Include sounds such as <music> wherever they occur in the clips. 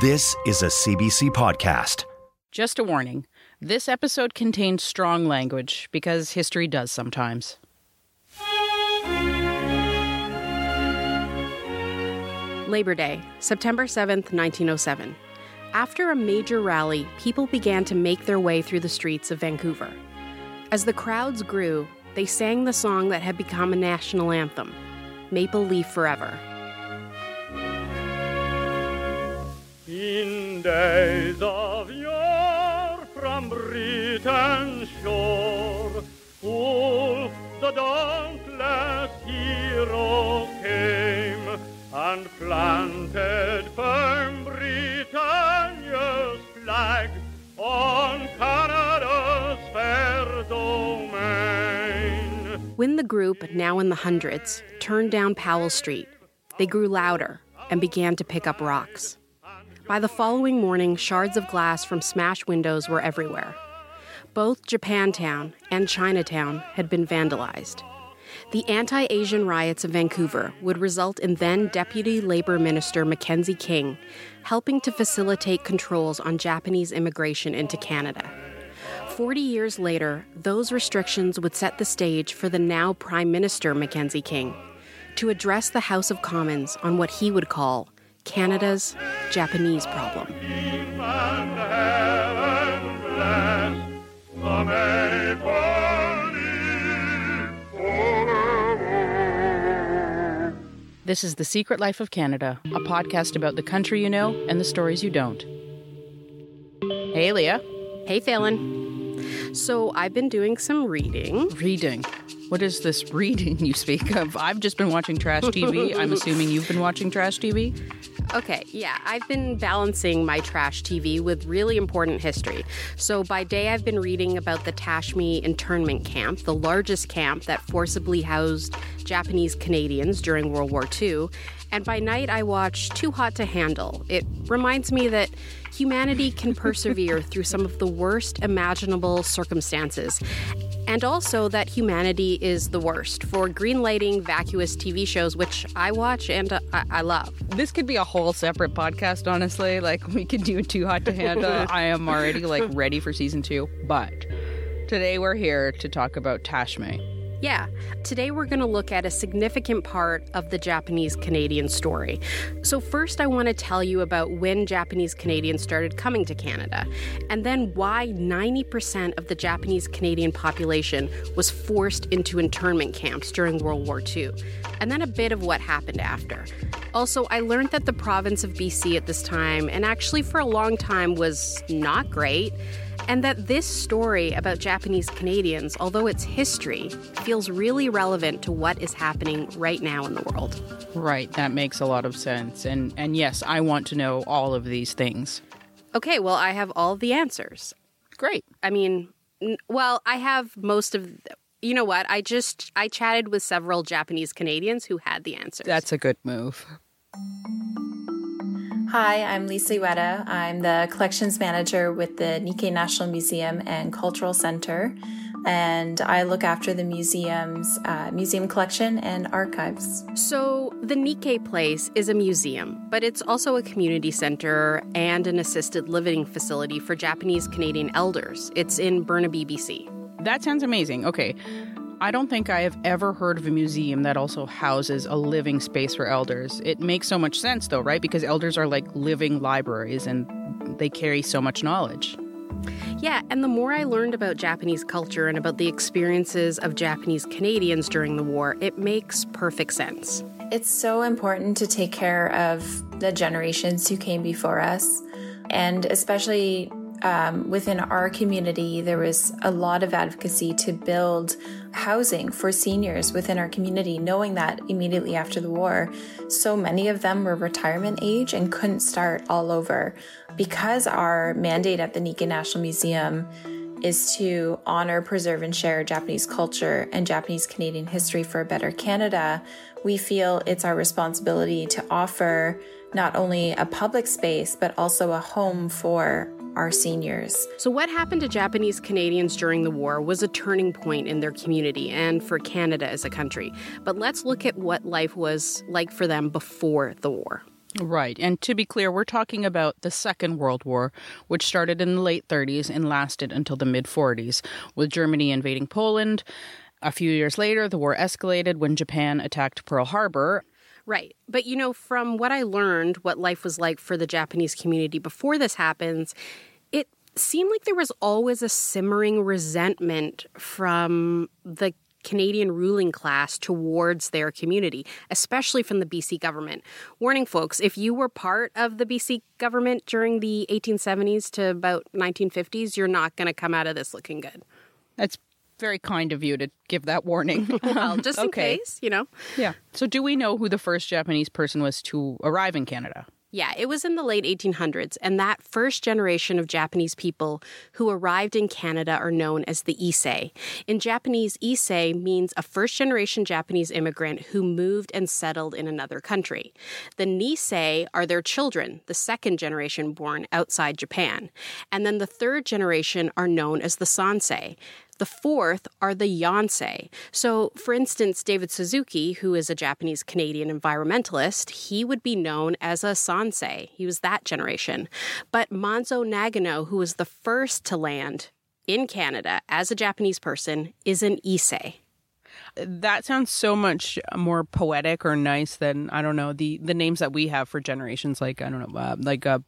This is a CBC podcast. Just a warning this episode contains strong language because history does sometimes. Labor Day, September 7th, 1907. After a major rally, people began to make their way through the streets of Vancouver. As the crowds grew, they sang the song that had become a national anthem Maple Leaf Forever. Days of yore from Britain's shore, Wolfe the dauntless hero came and planted firm Britannia's flag on Canada's fair domain. When the group, now in the hundreds, turned down Powell Street, they grew louder and began to pick up rocks. By the following morning, shards of glass from smashed windows were everywhere. Both Japantown and Chinatown had been vandalized. The anti Asian riots of Vancouver would result in then Deputy Labor Minister Mackenzie King helping to facilitate controls on Japanese immigration into Canada. Forty years later, those restrictions would set the stage for the now Prime Minister Mackenzie King to address the House of Commons on what he would call Canada's Japanese problem. And heaven bless the Maple Leaf forever. This is The Secret Life of Canada, a podcast about the country you know and the stories you don't. Hey, Leah. Hey, Phelan. So, I've been doing some reading. Reading. What is this reading you speak of? I've just been watching trash TV. I'm assuming you've been watching trash TV? Okay, yeah, I've been balancing my trash TV with really important history. So by day, I've been reading about the Tashme internment camp, the largest camp that forcibly housed Japanese Canadians during World War II. And by night, I watch Too Hot to Handle. It reminds me that humanity can persevere through some of the worst imaginable circumstances. And also that humanity is the worst for greenlighting vacuous TV shows, which I watch and uh, I-, I love. This could be a whole separate podcast, honestly. Like, we could do Too Hot to Handle. <laughs> I am already, like, ready for season two. But today we're here to talk about Tashme. Yeah, today we're going to look at a significant part of the Japanese Canadian story. So, first, I want to tell you about when Japanese Canadians started coming to Canada, and then why 90% of the Japanese Canadian population was forced into internment camps during World War II, and then a bit of what happened after. Also, I learned that the province of BC at this time, and actually for a long time, was not great and that this story about Japanese Canadians, although it's history, feels really relevant to what is happening right now in the world. Right, that makes a lot of sense. And and yes, I want to know all of these things. Okay, well, I have all the answers. Great. I mean, well, I have most of you know what? I just I chatted with several Japanese Canadians who had the answers. That's a good move. Hi, I'm Lisa Uyeda. I'm the collections manager with the Nikkei National Museum and Cultural Center, and I look after the museum's uh, museum collection and archives. So, the Nikkei Place is a museum, but it's also a community center and an assisted living facility for Japanese Canadian elders. It's in Burnaby, BC. That sounds amazing. Okay. I don't think I have ever heard of a museum that also houses a living space for elders. It makes so much sense, though, right? Because elders are like living libraries and they carry so much knowledge. Yeah, and the more I learned about Japanese culture and about the experiences of Japanese Canadians during the war, it makes perfect sense. It's so important to take care of the generations who came before us, and especially um, within our community, there was a lot of advocacy to build housing for seniors within our community, knowing that immediately after the war, so many of them were retirement age and couldn't start all over. Because our mandate at the Nikkei National Museum is to honor, preserve, and share Japanese culture and Japanese Canadian history for a better Canada, we feel it's our responsibility to offer not only a public space, but also a home for our seniors. So, what happened to Japanese Canadians during the war was a turning point in their community and for Canada as a country. But let's look at what life was like for them before the war. Right. And to be clear, we're talking about the Second World War, which started in the late 30s and lasted until the mid 40s, with Germany invading Poland. A few years later, the war escalated when Japan attacked Pearl Harbor. Right. But you know, from what I learned, what life was like for the Japanese community before this happens, it seemed like there was always a simmering resentment from the Canadian ruling class towards their community, especially from the BC government. Warning folks, if you were part of the BC government during the 1870s to about 1950s, you're not going to come out of this looking good. That's very kind of you to give that warning. <laughs> Well, <laughs> just in case, you know. yeah. So, do we know who the first Japanese person was to arrive in Canada? Yeah, it was in the late 1800s, and that first generation of Japanese people who arrived in Canada are known as the Issei. In Japanese, Issei means a first generation Japanese immigrant who moved and settled in another country. The Nisei are their children, the second generation born outside Japan. And then the third generation are known as the Sansei. The fourth are the Yonsei. So, for instance, David Suzuki, who is a Japanese Canadian environmentalist, he would be known as a Sansei. He was that generation. But Manzo Nagano, who was the first to land in Canada as a Japanese person, is an Issei. That sounds so much more poetic or nice than I don't know the the names that we have for generations, like I don't know, uh, like uh,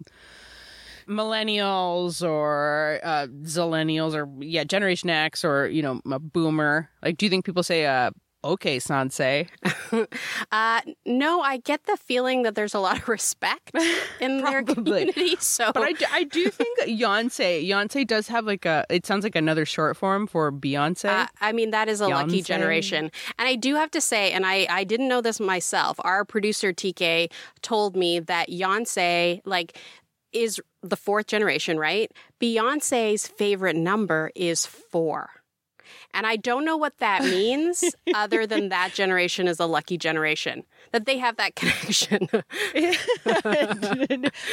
millennials or uh, zillennials or yeah, Generation X or you know, a boomer. Like, do you think people say uh, "Okay, Sansei"? <laughs> Uh, no, I get the feeling that there's a lot of respect <laughs> in their community. So, But I, do- I do <laughs> think Yonsei Yonsei does have like a. It sounds like another short form for Beyonce. Uh, I mean, that is a lucky generation. And I do have to say, and I, I didn't know this myself, our producer TK told me that Beyonce, like, is the fourth generation, right? Beyonce's favorite number is four. And I don't know what that means <laughs> other than that generation is a lucky generation, that they have that <laughs> connection. <laughs>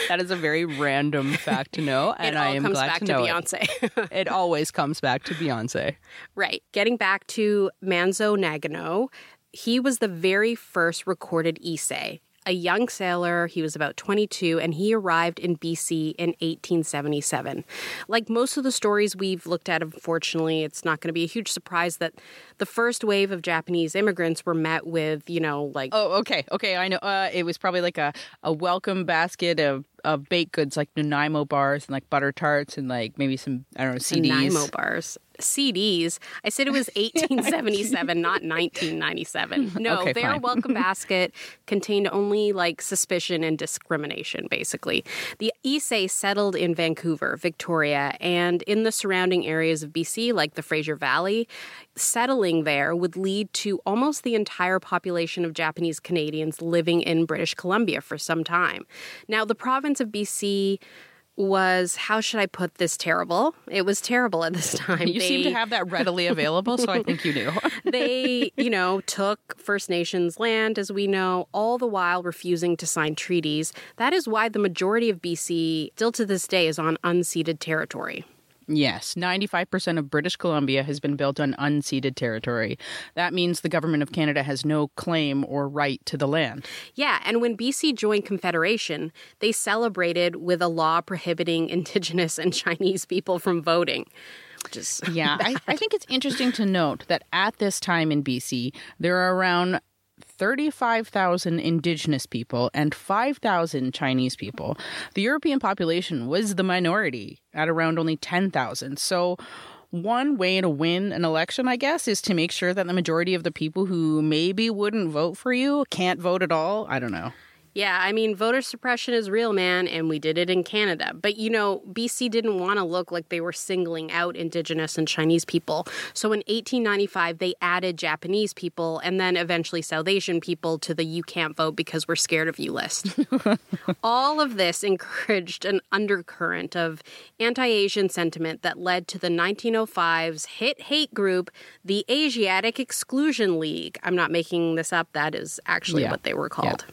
that is a very random fact to know, and I am glad to to, know it. Beyonce. It always comes back to Beyonce. Right. Getting back to Manzo Nagano, he was the very first recorded Issei. A young sailor, he was about 22, and he arrived in BC in 1877. Like most of the stories we've looked at, unfortunately, it's not going to be a huge surprise that the first wave of Japanese immigrants were met with, you know, like Oh, okay, okay. I know. Uh, it was probably like a, a welcome basket of, of baked goods, like Nanaimo bars and like butter tarts and like maybe some I don't know CDs. Nanaimo bars. CDs. I said it was <laughs> 1877, not 1997. <laughs> No, Okay, their fine. welcome <laughs> basket contained only like suspicion and discrimination, basically. The Issei settled in Vancouver, Victoria, and in the surrounding areas of BC, like the Fraser Valley. Settling there would lead to almost the entire population of Japanese Canadians living in British Columbia for some time. Now, the province of BC was how should I put this terrible? It was terrible at this <laughs> time. You seem to have that readily available, so I think you knew. <laughs> they, you know, took First Nations land, as we know, all the while refusing to sign treaties. That is why the majority of BC, still to this day, is on unceded territory. Yes, 95% of British Columbia has been built on unceded territory. That means the government of Canada has no claim or right to the land. Yeah, and when BC joined Confederation, they celebrated with a law prohibiting <laughs> Indigenous and Chinese people from voting. Which is Yeah, <laughs> I, I think it's interesting to note that at this time in BC, there are around 35,000 indigenous people and 5,000 Chinese people. The European population was the minority at around only 10,000. So, one way to win an election, I guess, is to make sure that the majority of the people who maybe wouldn't vote for you can't vote at all. I don't know. Yeah, I mean, voter suppression is real, man, and we did it in Canada. But you know, BC didn't want to look like they were singling out Indigenous and Chinese people. So in 1895, they added Japanese people and then eventually South Asian people to the You Can't Vote Because We're Scared of You list. <laughs> All of this encouraged an undercurrent of anti Asian sentiment that led to the 1905's hit hate group, the Asiatic Exclusion League. I'm not making this up, that is actually Yeah. what they were called.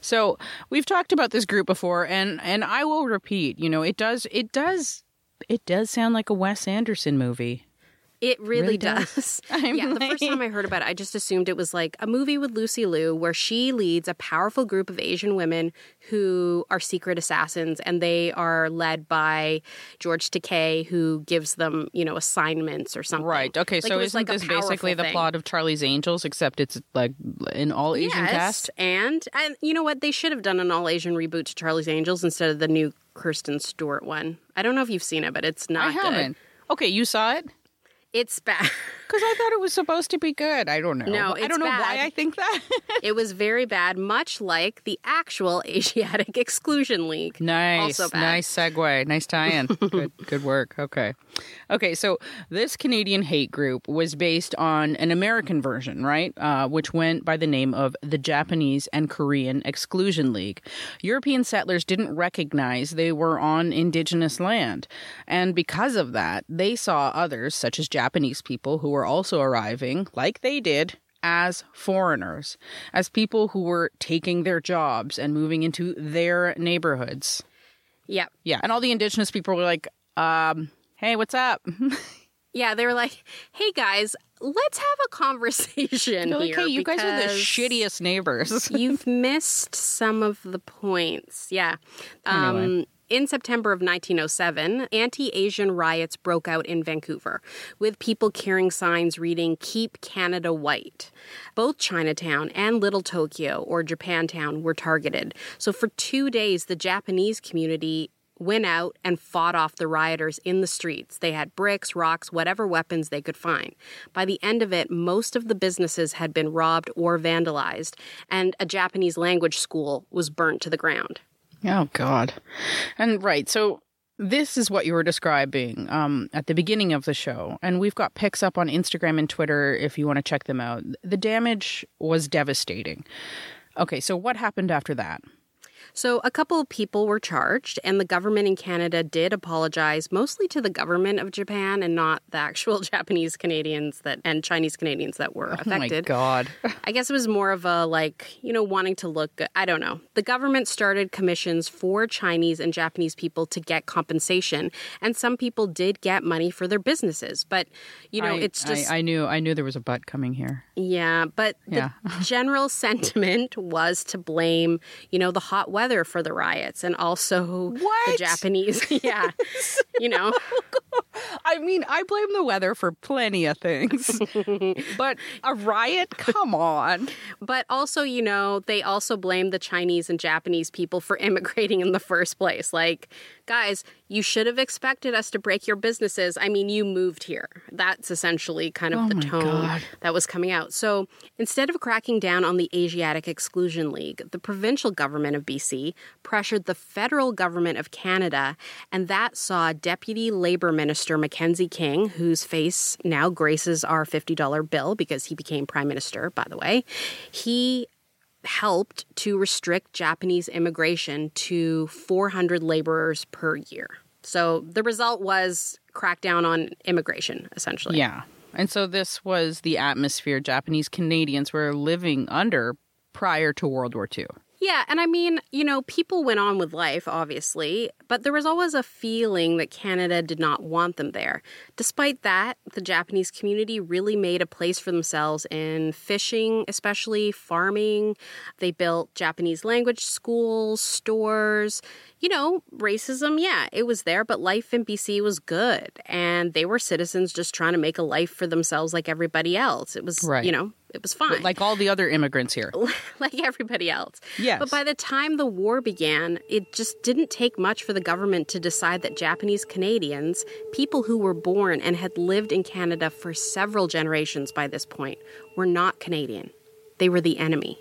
So we've talked about this group before, and and I will repeat. You know, it does it does it does sound like a Wes Anderson movie. It really, Really does. does. <laughs> Yeah, the first time I heard about it, I just assumed it was like a movie with Lucy Liu where she leads a powerful group of Asian women who are secret assassins and they are led by George Takei who gives them, you know, assignments or something. Right. Okay. Like, so isn't like this basically powerful the plot of Charlie's Angels, except it's like an all Asian yes, cast? And and you know what? They should have done an all Asian reboot to Charlie's Angels instead of the new Kristen Stewart one. I don't know if you've seen it, but it's not I haven't. good. Okay, you saw it? It's bad. <laughs> Because I thought it was supposed to be good. I don't know. No, I don't know why. I think that. <laughs> it was very bad, much like the actual <laughs> Asiatic Exclusion League. Nice, Also bad. nice segue, nice tie-in. <laughs> good, good work. Okay, okay. So this Canadian hate group was based on an American version, right? Uh, which went by the name of the Japanese and Korean Exclusion League. European settlers didn't recognize they were on indigenous land, and because of that, they saw others, such as Japanese people who were also arriving, like they did, as foreigners, as people who were taking their jobs and moving into their neighborhoods. Yep. Yeah, and all the indigenous people were like, um, "Hey, what's up?" <laughs> Yeah, they were like, "Hey guys, let's have a conversation like, here." "Hey, you guys are the shittiest neighbors." <laughs> You've missed some of the points. Yeah. Um, Anyway. In September of 1907, anti Asian riots broke out in Vancouver, with people carrying signs reading, Keep Canada White. Both Chinatown and Little Tokyo, or Japantown, were targeted. So for two days, the Japanese community went out and fought off the rioters in the streets. They had bricks, rocks, whatever weapons they could find. By the end of it, most of the businesses had been robbed or vandalized, and a Japanese language school was burnt to the ground. Oh God! And right, so this is what you were describing um, at the beginning of the show, and we've got pics up on Instagram and Twitter if you want to check them out. The damage was devastating. Okay, so what happened after that? So, a couple of people were charged, and the government in Canada did apologize, mostly to the government of Japan and not the actual <laughs> Japanese Canadians that and Chinese Canadians that were affected. Oh my God! <laughs> I guess it was more of a like, you know, wanting to look good. I don't know. The government started commissions for Chinese and Japanese people to get compensation, and some people did get money for their businesses. But, you know, I, it's just I, I knew I knew there was a butt coming here. yeah, but Yeah. the <laughs> general sentiment was to blame, you know, the hot weather for the riots and also the Japanese. <laughs> yeah. <laughs> you know, I mean, I blame the weather for plenty of things, <laughs> but a riot? Come on. but also, you know, they also blame the Chinese and Japanese people for immigrating in the first place. Like, guys, you should have expected us to break your businesses. I mean, you moved here. That's essentially kind of Oh the tone God. that was coming out. So instead of cracking down on the Asiatic Exclusion League, the provincial government of BC pressured the federal government of Canada, and that saw Deputy Labor Minister Mackenzie King, whose face now graces our $50 bill because he became prime minister, by the way. He helped to restrict Japanese immigration to 400 laborers per year. So the result was crackdown on immigration, essentially. Yeah. And so this was the atmosphere Japanese Canadians were living under prior to World War II. Yeah, and I mean, you know, people went on with life, obviously, but there was always a feeling that Canada did not want them there. Despite that, the Japanese community really made a place for themselves in fishing, especially farming. They built Japanese language schools, stores. You know, racism, yeah, it was there, but life in BC was good. And they were citizens just trying to make a life for themselves like everybody else. It was, Right. you know, it was fine Like all the other immigrants here. <laughs> like everybody else. Yes. But by the time the war began, it just didn't take much for the government to decide that Japanese Canadians, people who were born and had lived in Canada for several generations by this point, were not Canadian. They were the enemy.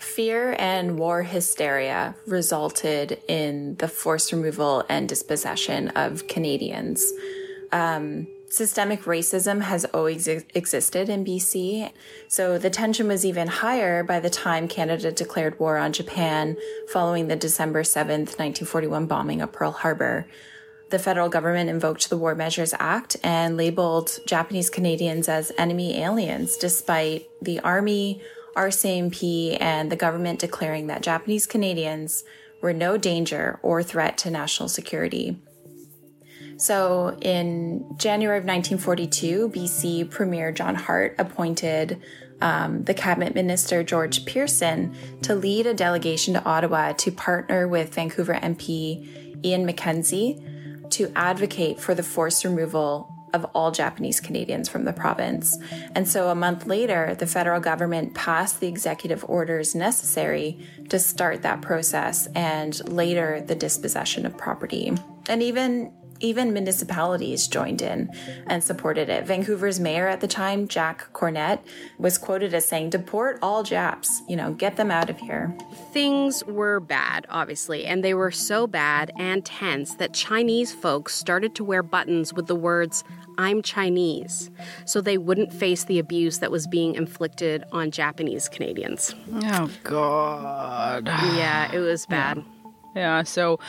Fear and war hysteria resulted in the forced removal and dispossession of Canadians. Um, systemic racism has always ex- existed in BC, so the tension was even higher by the time Canada declared war on Japan following the December 7th, 1941 bombing of Pearl Harbor. The federal government invoked the War Measures Act and labeled Japanese Canadians as enemy aliens, despite the Army, RCMP, and the government declaring that Japanese Canadians were no danger or threat to national security. So in January of 1942, BC Premier John Hart appointed um, the cabinet minister George Pearson to lead a delegation to Ottawa to partner with Vancouver MP Ian McKenzie to advocate for the forced removal of all Japanese Canadians from the province. And so a month later, the federal government passed the executive orders necessary to start that process and later the dispossession of property. And even even municipalities joined in and supported it. Vancouver's mayor at the time, Jack Cornett, was quoted as saying, Deport all Japs, you know, get them out of here. Things were bad, obviously, and they were so bad and tense that Chinese folks started to wear buttons with the words, I'm Chinese, so they wouldn't face the abuse that was being inflicted on Japanese Canadians. Oh, God. Yeah, it was bad. Yeah, so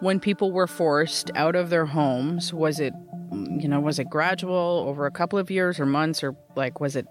when people were forced out of their homes, was it, you know, was it gradual over a couple of years or months, or like was it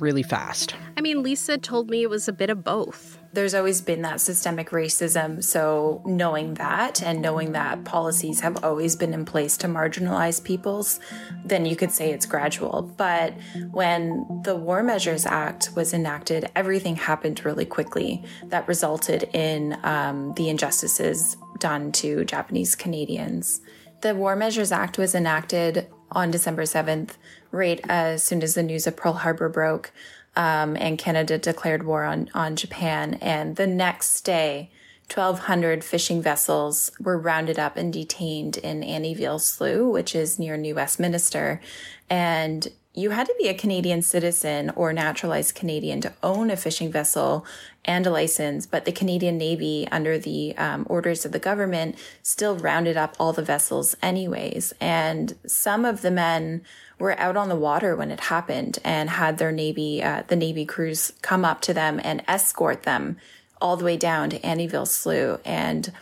really fast? I mean, Lisa told me it was a bit of both. There's always been that systemic racism. So, knowing that and knowing that policies have always been in place to marginalize peoples, then you could say it's gradual. But when the War Measures Act was enacted, everything happened really quickly that resulted in um, the injustices done to Japanese Canadians. The War Measures Act was enacted on December 7th, right as soon as the news of Pearl Harbor broke um, and Canada declared war on, on Japan. And the next day, 1,200 fishing vessels were rounded up and detained in Annieville Slough, which is near New Westminster. And you had to be a Canadian citizen or naturalized Canadian to own a fishing vessel and a license, but the Canadian Navy, under the um, orders of the government, still rounded up all the vessels anyways. And some of the men were out on the water when it happened and had their Navy, uh, the Navy crews come up to them and escort them all the way down to Annieville Slough. And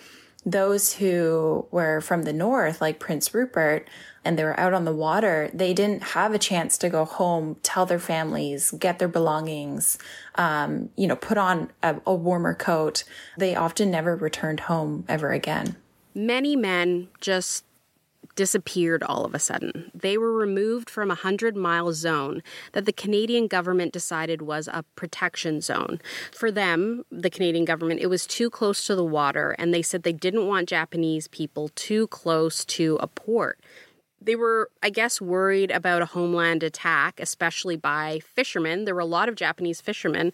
those who were from the north, like Prince Rupert, and they were out on the water, they didn't have a chance to go home, tell their families, get their belongings, um, you know, put on a, a warmer coat. They often never returned home ever again. Many men just disappeared all of a sudden. They were removed from a 100 mile zone that the Canadian government decided was a protection zone. For them, the Canadian government, it was too close to the water, and they said they didn't want Japanese people too close to a port they were, I guess, worried about a homeland attack, especially by fishermen. There were a lot of Japanese fishermen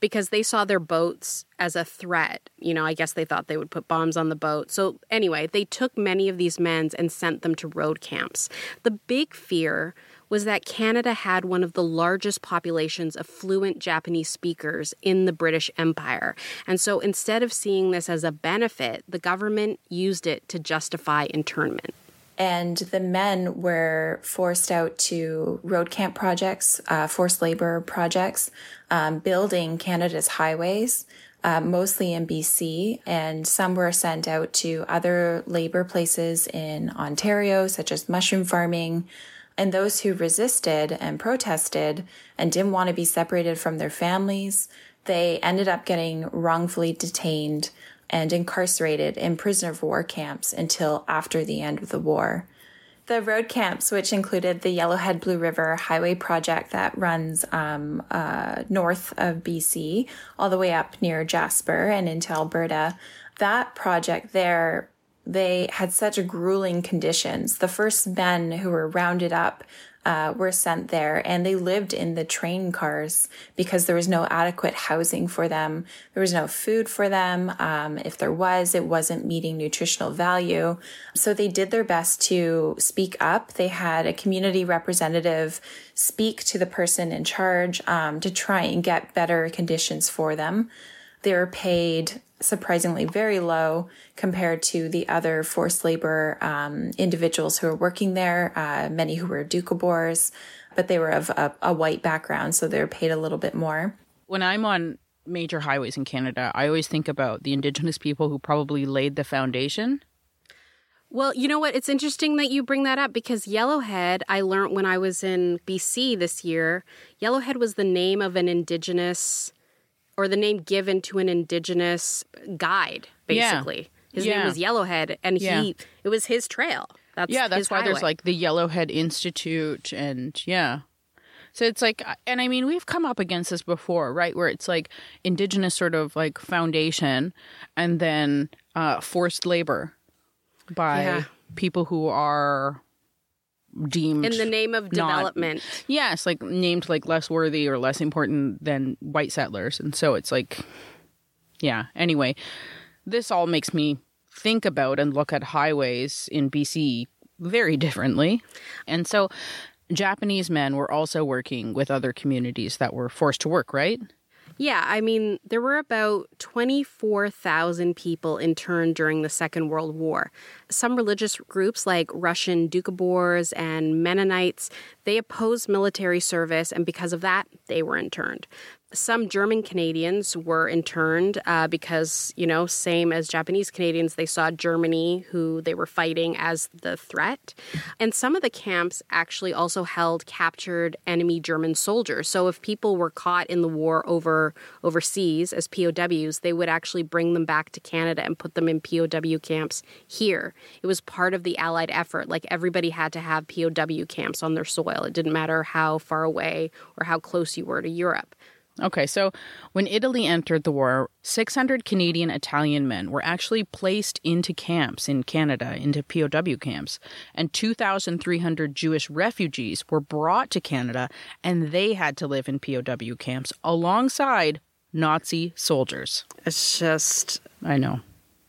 because they saw their boats as a threat. You know, I guess they thought they would put bombs on the boat. So, anyway, they took many of these men and sent them to road camps. The big fear was that Canada had one of the largest populations of fluent Japanese speakers in the British Empire. And so instead of seeing this as a benefit, the government used it to justify internment and the men were forced out to road camp projects, uh, forced labor projects, um, building Canada's highways, uh, mostly in BC, and some were sent out to other labor places in Ontario, such as mushroom farming. And those who resisted and protested and didn't want to be separated from their families, they ended up getting wrongfully detained and incarcerated in prisoner of war camps until after the end of the war. The road camps, which included the Yellowhead Blue River Highway project that runs um, uh, north of BC, all the way up near Jasper and into Alberta, that project there, they had such grueling conditions. The first men who were rounded up uh, were sent there and they lived in the train cars because there was no adequate housing for them. There was no food for them. Um, if there was, it wasn't meeting nutritional value. So they did their best to speak up. They had a community representative speak to the person in charge um, to try and get better conditions for them. They were paid surprisingly very low compared to the other forced labor um, individuals who were working there, uh, many who were Doukhobors, but they were of a, a white background, so they were paid a little bit more. When I'm on major highways in Canada, I always think about the Indigenous people who probably laid the foundation. Well, you know what? It's interesting that you bring that up because Yellowhead, I learned when I was in BC this year, Yellowhead was the name of an Indigenous or the name given to an indigenous guide, basically. Yeah. His yeah. name was Yellowhead, and he yeah. it was his trail. That's yeah, that's why there's like the Yellowhead Institute and yeah. So it's like and I mean we've come up against this before, right? Where it's like indigenous sort of like foundation and then uh forced labor by people who are deemed in the name of not- development. Yes, like named like less worthy or less important than white settlers. And so it's like yeah, anyway, this all makes me think about and look at highways in BC very differently. And so Japanese men were also working with other communities that were forced to work, right? Yeah, I mean, there were about 24,000 people interned during the Second World War. Some religious groups like Russian Doukhobors and Mennonites, they opposed military service and because of that, they were interned. Some German Canadians were interned uh, because, you know, same as Japanese Canadians, they saw Germany, who they were fighting, as the threat. And some of the camps actually also held captured enemy German soldiers. So if people were caught in the war over overseas as POWs, they would actually bring them back to Canada and put them in POW camps here. It was part of the Allied effort. Like everybody had to have POW camps on their soil. It didn't matter how far away or how close you were to Europe. Okay, so when Italy entered the war, 600 Canadian Italian men were actually placed into camps in Canada, into POW camps, and 2,300 Jewish refugees were brought to Canada, and they had to live in POW camps alongside Nazi soldiers. It's just I know.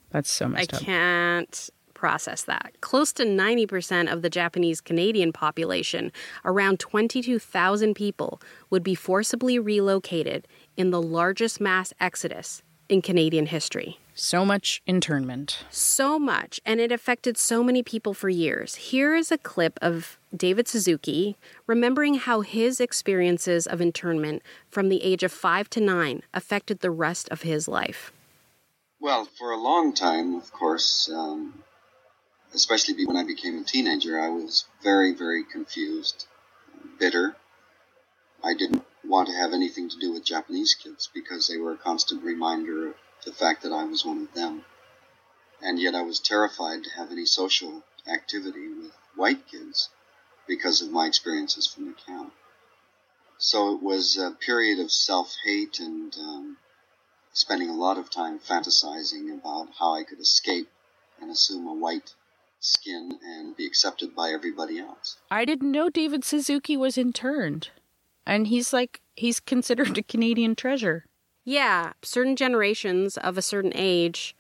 That's so much. I messed up. can't process that. Close to 90% of the Japanese Canadian population, around 22,000 people, would be forcibly relocated in the largest mass exodus in Canadian history. So much internment. So much, and it affected so many people for years. Here is a clip of David Suzuki remembering how his experiences of internment from the age of five to nine affected the rest of his life. Well, for a long time, of course, um, especially when I became a teenager, I was very, very confused, bitter. I didn't want to have anything to do with Japanese kids because they were a constant reminder of the fact that I was one of them. And yet I was terrified to have any social activity with white kids because of my experiences from the camp. So it was a period of self hate and um, spending a lot of time fantasizing about how I could escape and assume a white skin and be accepted by everybody else. I didn't know David Suzuki was interned. And he's like, he's considered a Canadian treasure. Yeah, certain generations of a certain age,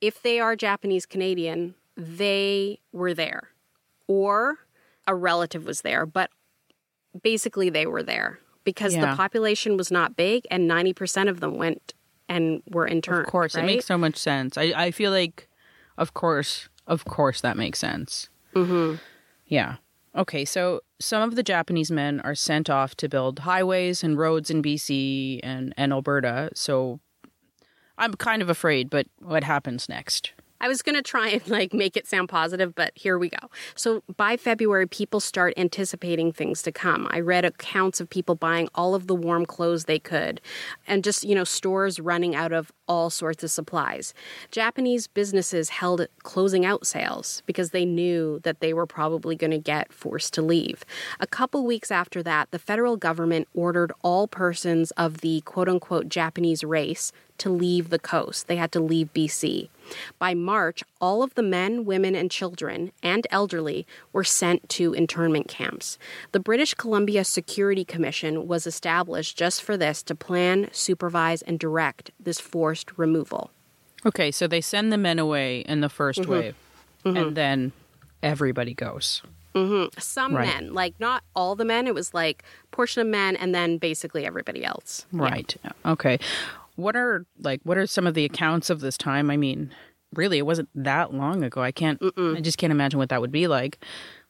if they are Japanese Canadian, they were there. Or a relative was there, but basically they were there because Yeah. the population was not big and 90% of them went and were interned. Of course, right? it makes so much sense. I, I feel like, of course, of course, that makes sense. Mm-hmm. Yeah. Okay, so some of the Japanese men are sent off to build highways and roads in BC and, and Alberta. So I'm kind of afraid, but what happens next? I was going to try and like make it sound positive, but here we go. So by February, people start anticipating things to come. I read accounts of people buying all of the warm clothes they could and just, you know, stores running out of all sorts of supplies. Japanese businesses held closing out sales because they knew that they were probably going to get forced to leave. A couple weeks after that, the federal government ordered all persons of the quote unquote Japanese race to leave the coast. They had to leave BC. By March, all of the men, women, and children and elderly were sent to internment camps. The British Columbia Security Commission was established just for this to plan, supervise, and direct this forced removal. Okay, so they send the men away in the 1st mm-hmm. wave, and mm-hmm. then everybody goes. Mm-hmm. Some Right. men, like not all the men, it was like portion of men and then basically everybody else. Right. Okay. What are like what are some of the accounts of this time? I mean, really, it wasn't that long ago. I can't I just can't imagine what that would be like.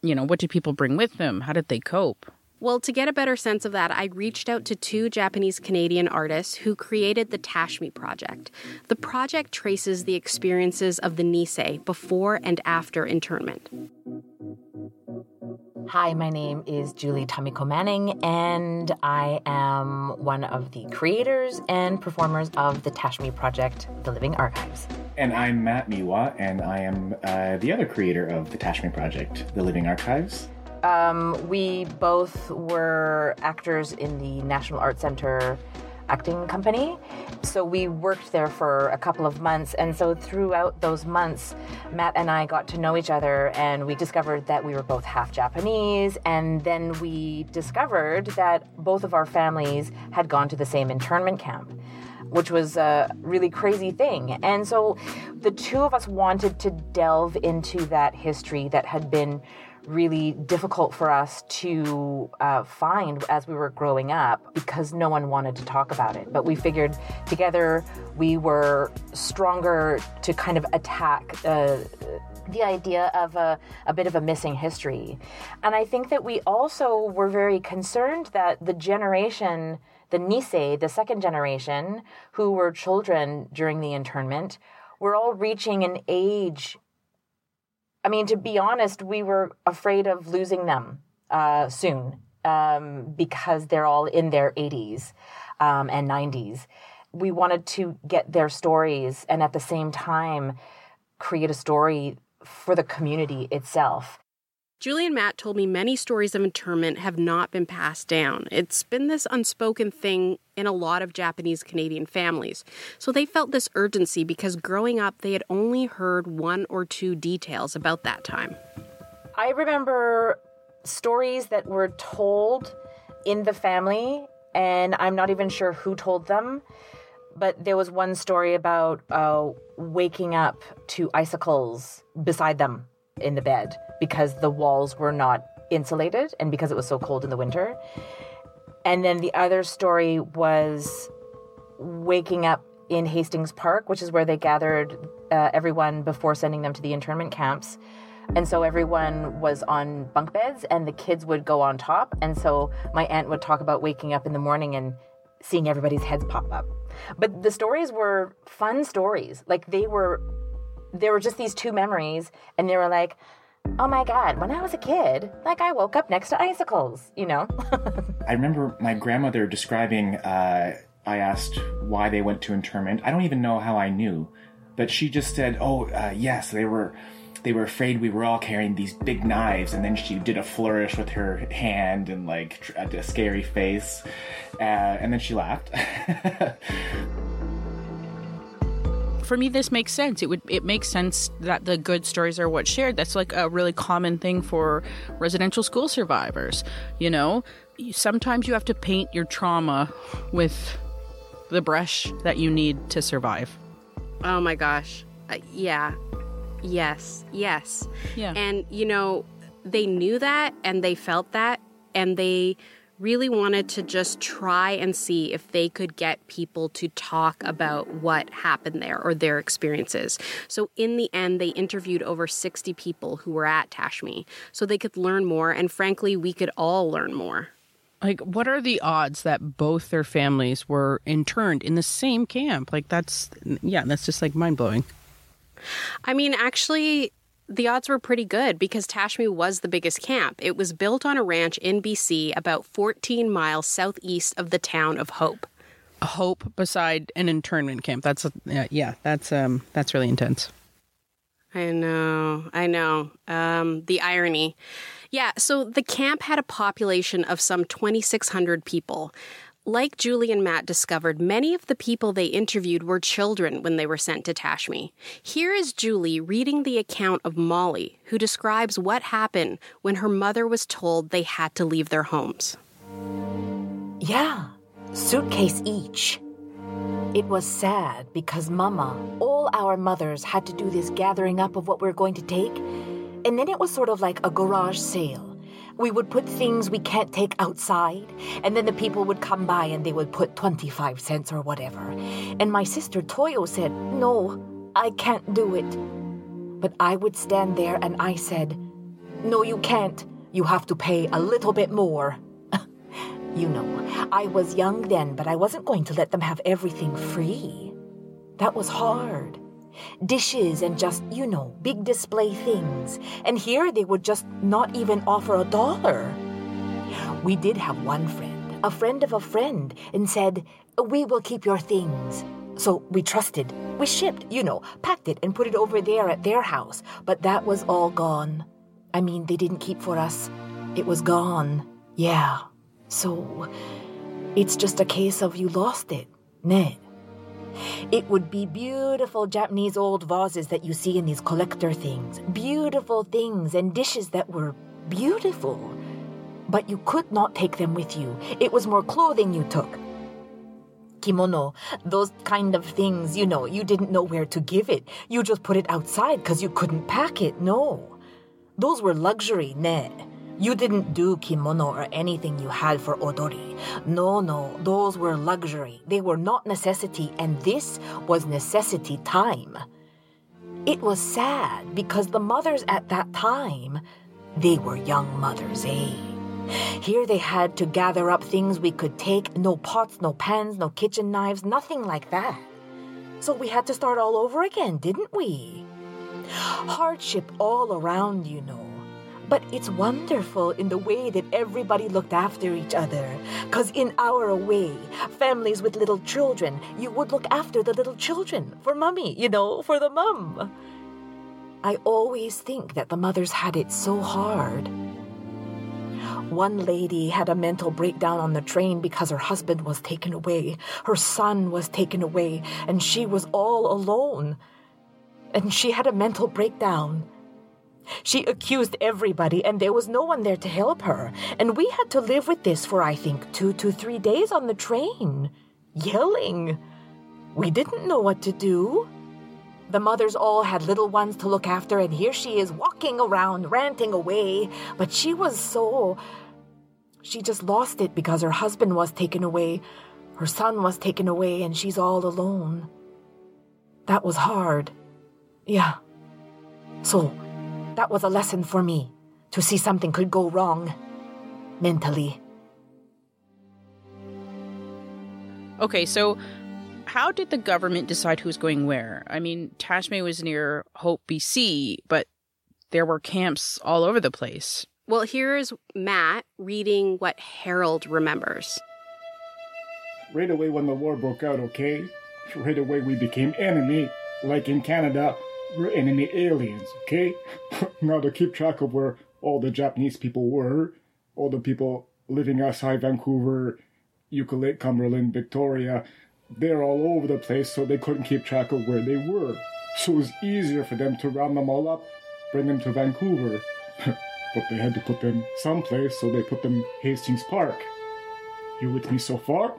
You know, what did people bring with them? How did they cope? Well, to get a better sense of that, I reached out to two Japanese Canadian artists who created the Tashme Project. The project traces the experiences of the Nisei before and after internment. Hi, my name is Julie Tamiko Manning, and I am one of the creators and performers of the Tashme Project, The Living Archives. And I'm Matt Miwa, and I am uh, the other creator of the Tashme Project, The Living Archives. Um, we both were actors in the National Art Center acting company. So we worked there for a couple of months. And so throughout those months, Matt and I got to know each other and we discovered that we were both half Japanese. And then we discovered that both of our families had gone to the same internment camp. Which was a really crazy thing. And so the two of us wanted to delve into that history that had been really difficult for us to uh, find as we were growing up because no one wanted to talk about it. But we figured together we were stronger to kind of attack uh, the idea of a, a bit of a missing history. And I think that we also were very concerned that the generation, the Nisei, the second generation, who were children during the internment, were all reaching an age I mean, to be honest, we were afraid of losing them uh, soon um, because they're all in their 80s um, and 90s. We wanted to get their stories and at the same time create a story for the community itself. Julie and Matt told me many stories of internment have not been passed down. It's been this unspoken thing in a lot of Japanese Canadian families. So they felt this urgency because growing up, they had only heard one or two details about that time. I remember stories that were told in the family, and I'm not even sure who told them. But there was one story about uh, waking up to icicles beside them in the bed because the walls were not insulated and because it was so cold in the winter. And then the other story was waking up in Hastings Park, which is where they gathered uh, everyone before sending them to the internment camps. And so everyone was on bunk beds and the kids would go on top. And so my aunt would talk about waking up in the morning and seeing everybody's heads pop up. But the stories were fun stories. Like they were, there were just these two memories and they were like, oh my god, when I was a kid, like I woke up next to icicles, you know? <laughs> I remember my grandmother describing, uh, I asked why they went to internment. I don't even know how I knew, but she just said, oh, uh, yes, they were. They were afraid we were all carrying these big knives, and then she did a flourish with her hand and like a scary face, uh, and then she laughed. <laughs> for me this makes sense it would it makes sense that the good stories are what's shared that's like a really common thing for residential school survivors you know sometimes you have to paint your trauma with the brush that you need to survive Oh my gosh. Uh, yeah. Yes. Yes. Yeah. And, you know, they knew that and they felt that and they really wanted to just try and see if they could get people to talk about what happened there or their experiences. So, in the end, they interviewed over 60 people who were at Tashme so they could learn more. And frankly, we could all learn more. like what are the odds that both their families were interned in the same camp like that's yeah that's just like mind-blowing I mean, actually, the odds were pretty good because Tashme was the biggest camp. It was built on a ranch in BC about 14 miles southeast of the town of Hope. hope beside an internment camp that's yeah, yeah that's um that's really intense I know, I know. Um, the irony. Yeah, so the camp had a population of some 2,600 people. Like Julie and Matt discovered, many of the people they interviewed were children when they were sent to Tashme. Here is Julie reading the account of Molly, who describes what happened when her mother was told they had to leave their homes. Yeah, suitcase each. It was sad because Mama, all our mothers had to do this gathering up of what we are going to take, and then it was sort of like a garage sale. We would put things we can't take outside, and then the people would come by and they would put 25 cents or whatever. And my sister Toyo said, No, I can't do it. But I would stand there and I said, No, you can't. You have to pay a little bit more. <laughs> You know, I was young then, but I wasn't going to let them have everything free. That was hard. Dishes and just, you know, big display things. And here they would just not even offer a dollar. We did have one friend, a friend of a friend, and said, We will keep your things. So we trusted. We shipped, you know, packed it and put it over there at their house. But that was all gone. I mean, they didn't keep for us. It was gone. Yeah. So it's just a case of you lost it. Ne. It would be beautiful Japanese old vases that you see in these collector things. Beautiful things and dishes that were beautiful. But you could not take them with you. It was more clothing you took. Kimono, those kind of things, you know, you didn't know where to give it. You just put it outside because you couldn't pack it. No. Those were luxury, ne. You didn't do kimono or anything you had for odori. No, no, those were luxury. They were not necessity, and this was necessity time. It was sad because the mothers at that time, they were young mothers, eh? Here they had to gather up things we could take no pots, no pans, no kitchen knives, nothing like that. So we had to start all over again, didn't we? Hardship all around, you know. But it's wonderful in the way that everybody looked after each other. Because in our way, families with little children, you would look after the little children for mummy, you know, for the mum. I always think that the mothers had it so hard. One lady had a mental breakdown on the train because her husband was taken away, her son was taken away, and she was all alone. And she had a mental breakdown. She accused everybody, and there was no one there to help her. And we had to live with this for, I think, two to three days on the train, yelling. We didn't know what to do. The mothers all had little ones to look after, and here she is walking around, ranting away. But she was so. She just lost it because her husband was taken away, her son was taken away, and she's all alone. That was hard. Yeah. So, that was a lesson for me to see something could go wrong mentally. Okay, so how did the government decide who's going where? I mean, Tashme was near Hope, BC, but there were camps all over the place. Well, here's Matt reading what Harold remembers. Right away when the war broke out, okay? Right away we became enemy. Like in Canada, we're enemy aliens, okay? <laughs> now to keep track of where all the Japanese people were, all the people living outside Vancouver, Lake, Cumberland, Victoria, they're all over the place, so they couldn't keep track of where they were. So it was easier for them to round them all up, bring them to Vancouver. <laughs> but they had to put them someplace, so they put them Hastings Park. You with me so far?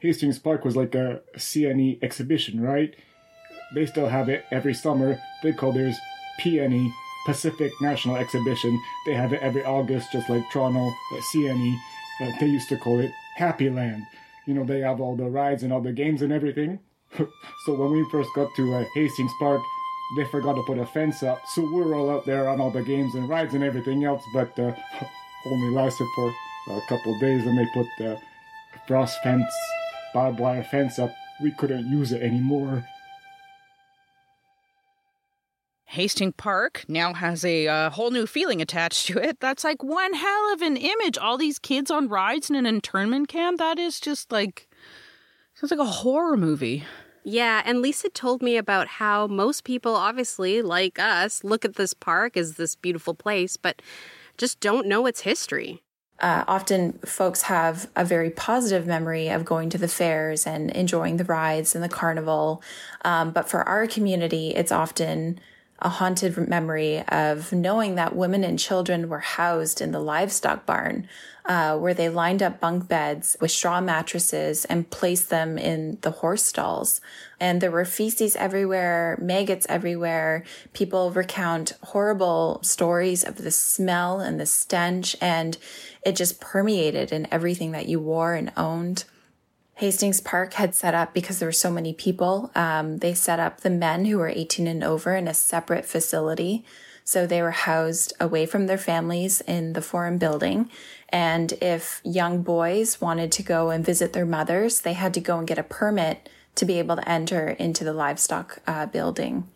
Hastings Park was like a CNE exhibition, right? They still have it every summer. They call theirs PNE, Pacific National Exhibition. They have it every August, just like Toronto, uh, CNE. Uh, they used to call it Happy Land. You know, they have all the rides and all the games and everything. <laughs> so when we first got to uh, Hastings Park, they forgot to put a fence up. So we were all out there on all the games and rides and everything else, but uh, <laughs> only lasted for a couple days. And they put the frost fence, barbed wire fence up. We couldn't use it anymore. Hastings Park now has a uh, whole new feeling attached to it. That's like one hell of an image. All these kids on rides in an internment camp. That is just like sounds like a horror movie. Yeah, and Lisa told me about how most people, obviously, like us, look at this park as this beautiful place, but just don't know its history. Uh, often folks have a very positive memory of going to the fairs and enjoying the rides and the carnival. Um, but for our community, it's often a haunted memory of knowing that women and children were housed in the livestock barn, uh, where they lined up bunk beds with straw mattresses and placed them in the horse stalls. And there were feces everywhere, maggots everywhere. People recount horrible stories of the smell and the stench, and it just permeated in everything that you wore and owned. Hastings Park had set up because there were so many people. Um, they set up the men who were 18 and over in a separate facility. So they were housed away from their families in the forum building. And if young boys wanted to go and visit their mothers, they had to go and get a permit to be able to enter into the livestock uh, building.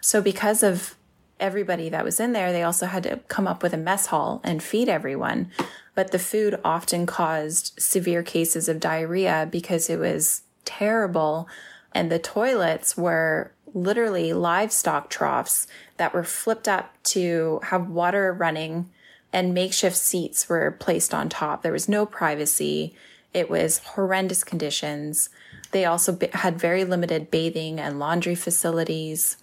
So, because of everybody that was in there, they also had to come up with a mess hall and feed everyone. But the food often caused severe cases of diarrhea because it was terrible. And the toilets were literally livestock troughs that were flipped up to have water running and makeshift seats were placed on top. There was no privacy. It was horrendous conditions. They also had very limited bathing and laundry facilities.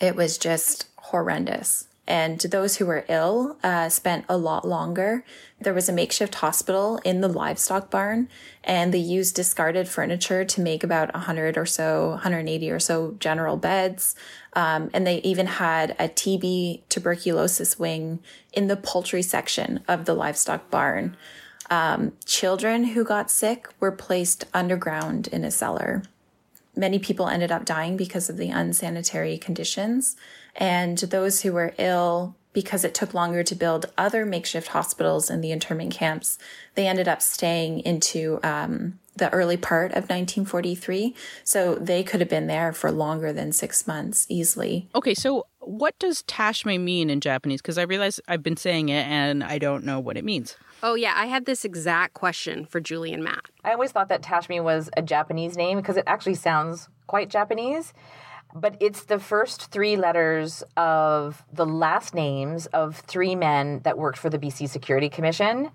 It was just horrendous. And those who were ill uh, spent a lot longer. There was a makeshift hospital in the livestock barn, and they used discarded furniture to make about 100 or so, 180 or so general beds. Um, and they even had a TB tuberculosis wing in the poultry section of the livestock barn. Um, children who got sick were placed underground in a cellar. Many people ended up dying because of the unsanitary conditions. And those who were ill, because it took longer to build other makeshift hospitals in the internment camps, they ended up staying into um, the early part of 1943. So they could have been there for longer than six months easily. Okay, so what does tashme mean in Japanese? Because I realize I've been saying it and I don't know what it means. Oh, yeah, I had this exact question for Julie and Matt. I always thought that Tashme was a Japanese name because it actually sounds quite Japanese but it's the first three letters of the last names of three men that worked for the BC Security Commission.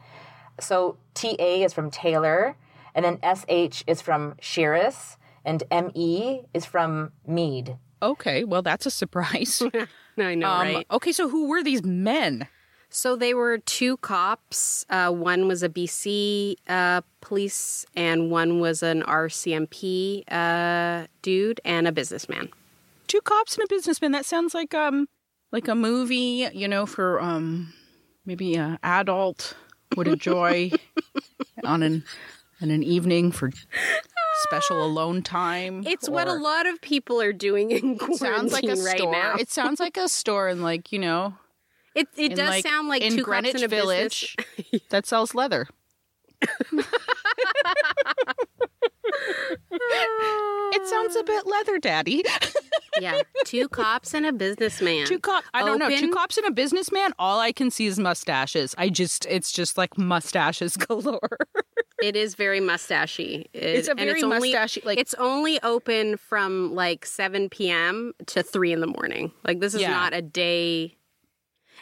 So TA is from Taylor, and then SH is from Shirras, and ME is from Mead. Okay, well, that's a surprise. <laughs> I know, Um, right? Okay, so who were these men? So they were two cops. Uh, one was a BC uh, police, and one was an RCMP uh, dude, and a businessman. Two cops and a businessman. That sounds like um like a movie, you know, for um maybe a adult would enjoy <laughs> on an on an evening for special alone time. It's what a lot of people are doing in quarantine sounds like a right store. now. It sounds like a store in like, you know, It it in does like- sound like in two Greenwich cops in a Village business. <laughs> that sells leather. <laughs> it sounds a bit leather daddy. Yeah, two cops and a businessman. Two cop I don't know, two cops and a businessman, all I can see is mustaches. I just it's just like mustaches <laughs> galore. It is very mustachy. It- It's a very only, mustachy- like- it's only open from like seven p.m. to three in the morning. Like this is Yeah. not a day.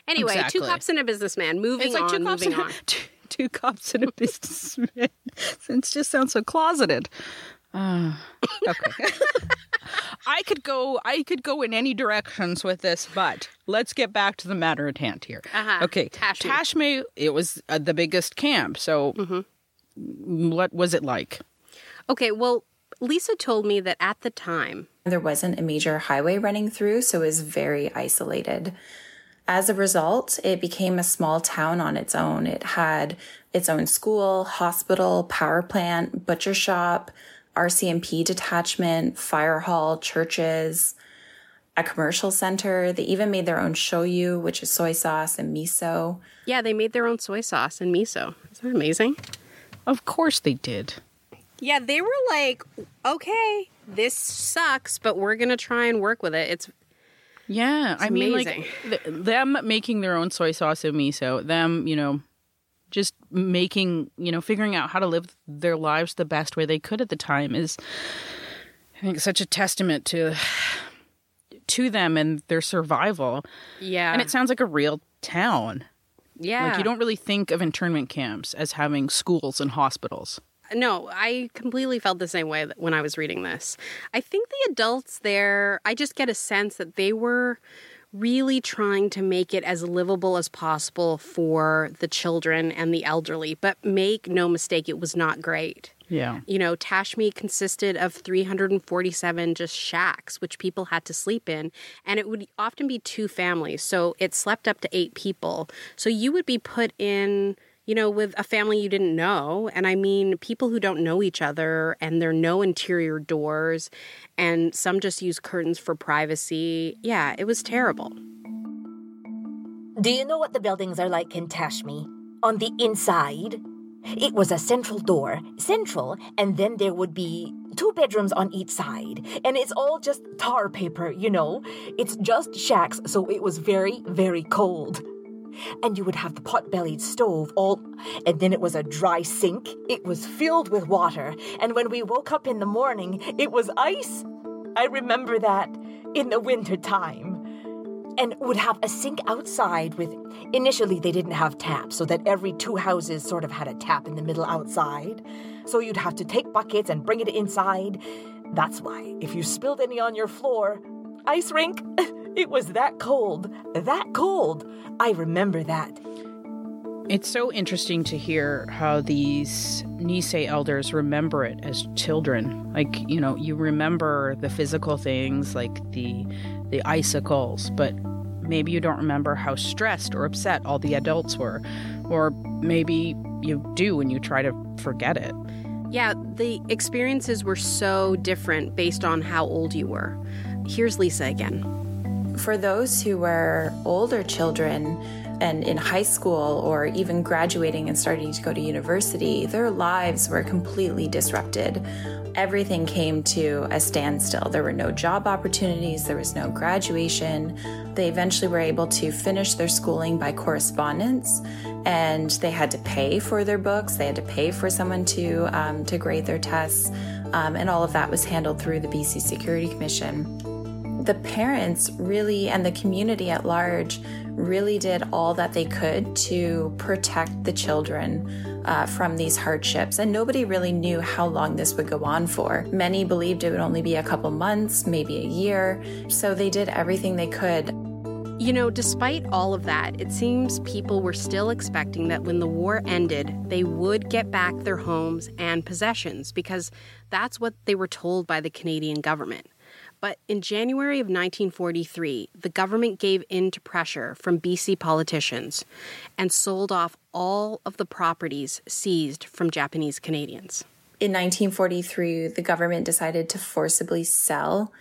Anyway, Exactly. two cops and a businessman. Moving it's like on. two cops moving and on. <laughs> two, two cops and a <laughs> businessman. it just sounds so closeted. Uh, okay. <laughs> I could go I could go in any directions with this, but let's get back to the matter at hand here. Uh-huh. Okay. Tashme. Tashme, it was uh, the biggest camp. So what was it like? Okay, well, Lisa told me that at the time, There wasn't a major highway running through, so it was very isolated. As a result, it became a small town on its own. It had its own school, hospital, power plant, butcher shop, RCMP detachment, fire hall, churches, a commercial center. They even made their own shoyu, which is soy sauce and miso. yeah, they made their own soy sauce and miso. Isn't that amazing? Of course they did. Yeah, they were like, okay, this sucks, but we're going to try and work with it. It's Yeah, I mean, amazing. like th- them making their own soy sauce and miso, them, you know, just making, you know, figuring out how to live their lives the best way they could at the time is, I think, such a testament to to them and their survival. yeah. And it sounds like a real town. yeah. Like you don't really think of internment camps as having schools and hospitals. No, I completely felt the same way when I was reading this. I think the adults there, I just get a sense that they were really trying to make it as livable as possible for the children and the elderly. But make no mistake, it was not great. Yeah. You know, Tashme consisted of 347 just shacks, which people had to sleep in. And it would often be two families. So it slept up to eight people. So you would be put in, you know, with a family you didn't know. And I mean, people who don't know each other, and there are no interior doors. And some just use curtains for privacy. Yeah, it was terrible. Do you know what the buildings are like in Tashme? On the inside, it was a central door, central, and then there would be two bedrooms on each side, and it's all just tar paper, you know. It's just shacks, so it was very, very cold. And you would have the pot bellied stove all, and then it was a dry sink. It was filled with water, and when we woke up in the morning, it was ice. I remember that in the winter time and would have a sink outside with initially they didn't have taps so that every two houses sort of had a tap in the middle outside so you'd have to take buckets and bring it inside that's why if you spilled any on your floor ice rink <laughs> it was that cold that cold i remember that It's so interesting to hear how these Nisei elders remember it as children. Like, you know, you remember the physical things like the the icicles, but maybe you don't remember how stressed or upset all the adults were. Or maybe you do and you try to forget it. Yeah, the experiences were so different based on how old you were. Here's Lisa again. For those who were older children and in high school or even graduating and starting to go to university, their lives were completely disrupted. Everything came to a standstill. There were no job opportunities, there was no graduation. They eventually were able to finish their schooling by correspondence and they had to pay for their books, they had to pay for someone to, um, to grade their tests, um, and all of that was handled through the BC Security Commission the parents really and the community at large really did all that they could to protect the children uh, from these hardships. And nobody really knew how long this would go on for. Many believed it would only be a couple months, maybe a year. So they did everything they could. You know, despite all of that, it seems people were still expecting that when the war ended, they would get back their homes and possessions because that's what they were told by the Canadian government. But in January of 1943, the government gave in to pressure from BC politicians and sold off all of the properties seized from Japanese Canadians. In 1943, the government decided to forcibly sell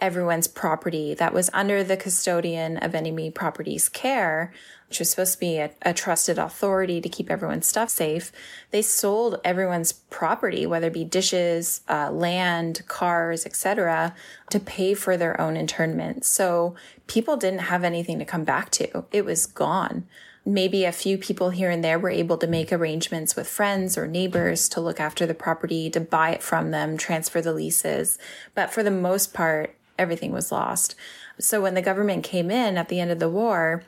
everyone's property that was under the custodian of enemy properties care, which was supposed to be a, a, trusted authority to keep everyone's stuff safe. They sold everyone's property, whether it be dishes, uh, land, cars, etc., to pay for their own internment. So people didn't have anything to come back to. It was gone. Maybe a few people here and there were able to make arrangements with friends or neighbors to look after the property, to buy it from them, transfer the leases. But for the most part, everything was lost. So when the government came in at the end of the war,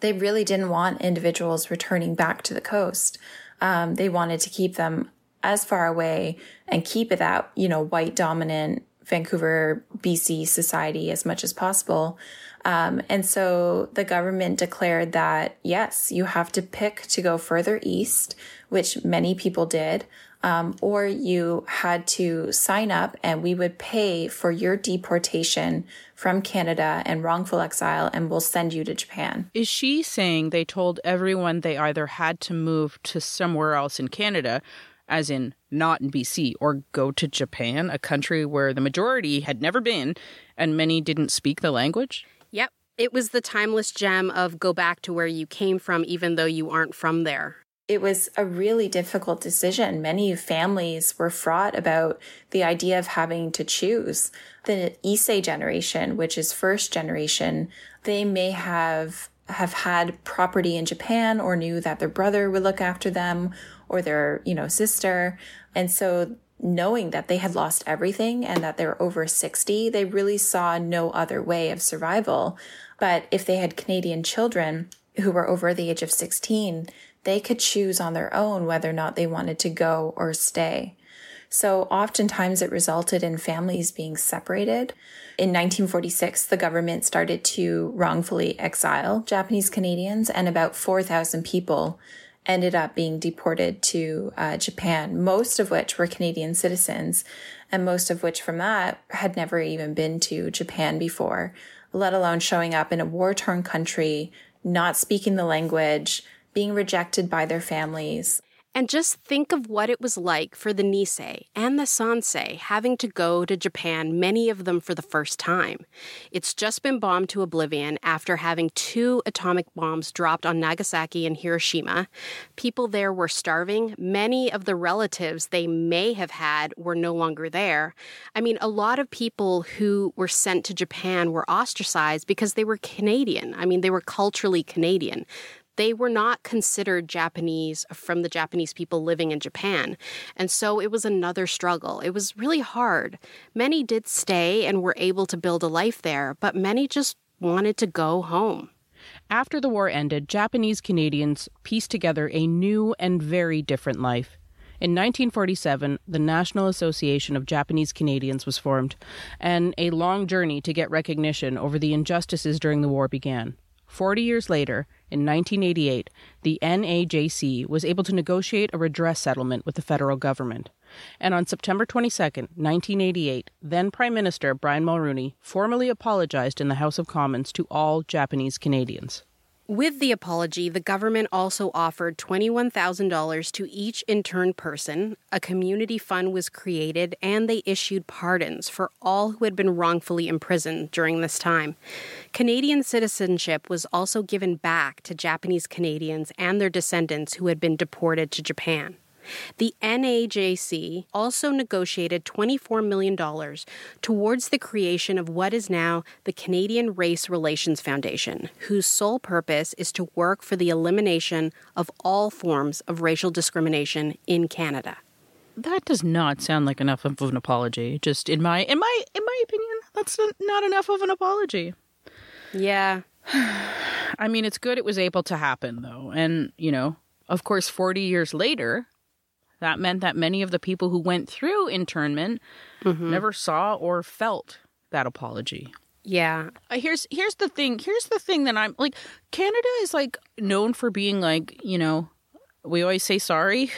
they really didn't want individuals returning back to the coast. Um, they wanted to keep them as far away and keep it that, you know, white dominant Vancouver, BC society as much as possible. Um, and so the government declared that, yes, you have to pick to go further east, which many people did um, or you had to sign up and we would pay for your deportation from Canada and wrongful exile and we'll send you to Japan. Is she saying they told everyone they either had to move to somewhere else in Canada, as in not in BC, or go to Japan, a country where the majority had never been and many didn't speak the language? Yep. It was the timeless gem of go back to where you came from, even though you aren't from there it was a really difficult decision. Many families were fraught about the idea of having to choose. The Issei generation, which is first generation, they may have have had property in Japan or knew that their brother would look after them or their, you know, sister. And so knowing that they had lost everything and that they're over 60, they really saw no other way of survival. But if they had Canadian children who were over the age of 16, they could choose on their own whether or not they wanted to go or stay. So oftentimes it resulted in families being separated. In 1946, the government started to wrongfully exile Japanese Canadians, and about 4,000 people ended up being deported to uh, Japan, most of which were Canadian citizens, and most of which from that had never even been to Japan before, let alone showing up in a war torn country, not speaking the language, being rejected by their families. And just think of what it was like for the Nisei and the Sansei having to go to Japan, many of them for the first time. It's just been bombed to oblivion after having two atomic bombs dropped on Nagasaki and Hiroshima. People there were starving. Many of the relatives they may have had were no longer there. I mean, a lot of people who were sent to Japan were ostracized because they were Canadian. I mean, they were culturally Canadian they were not considered Japanese from the Japanese people living in Japan. And so it was another struggle. It was really hard. Many did stay and were able to build a life there, but many just wanted to go home. After the war ended, Japanese Canadians pieced together a new and very different life. In 1947, the National Association of Japanese Canadians was formed, and a long journey to get recognition over the injustices during the war began. Forty years later, in 1988, the NAJC was able to negotiate a redress settlement with the federal government. And on September 22, 1988, then Prime Minister Brian Mulroney formally apologized in the House of Commons to all Japanese Canadians. With the apology, the government also offered $21,000 to each interned person. A community fund was created, and they issued pardons for all who had been wrongfully imprisoned during this time. Canadian citizenship was also given back to Japanese Canadians and their descendants who had been deported to Japan. The NAJC also negotiated $24 million towards the creation of what is now the Canadian Race Relations Foundation, whose sole purpose is to work for the elimination of all forms of racial discrimination in Canada. That does not sound like enough of an apology. Just in my in my in my opinion, that's not enough of an apology. Yeah. <sighs> I mean, it's good it was able to happen though. And, you know, of course 40 years later, that meant that many of the people who went through internment mm-hmm. never saw or felt that apology. Yeah. Uh, here's here's the thing. Here's the thing that I'm like Canada is like known for being like, you know, we always say sorry.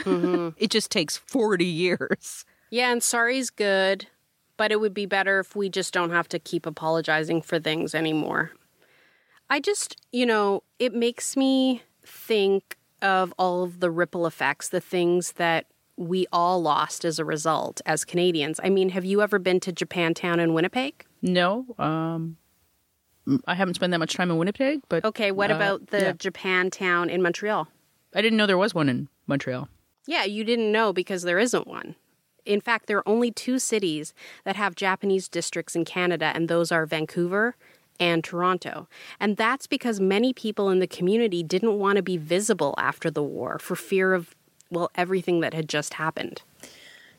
Mm-hmm. <laughs> it just takes 40 years. Yeah, and sorry's good, but it would be better if we just don't have to keep apologizing for things anymore. I just, you know, it makes me think of all of the ripple effects, the things that we all lost as a result as Canadians. I mean, have you ever been to Japantown in Winnipeg? No. Um I haven't spent that much time in Winnipeg, but Okay, what uh, about the yeah. Japantown in Montreal? I didn't know there was one in Montreal. Yeah, you didn't know because there isn't one. In fact, there are only two cities that have Japanese districts in Canada, and those are Vancouver and Toronto. And that's because many people in the community didn't want to be visible after the war for fear of, well, everything that had just happened.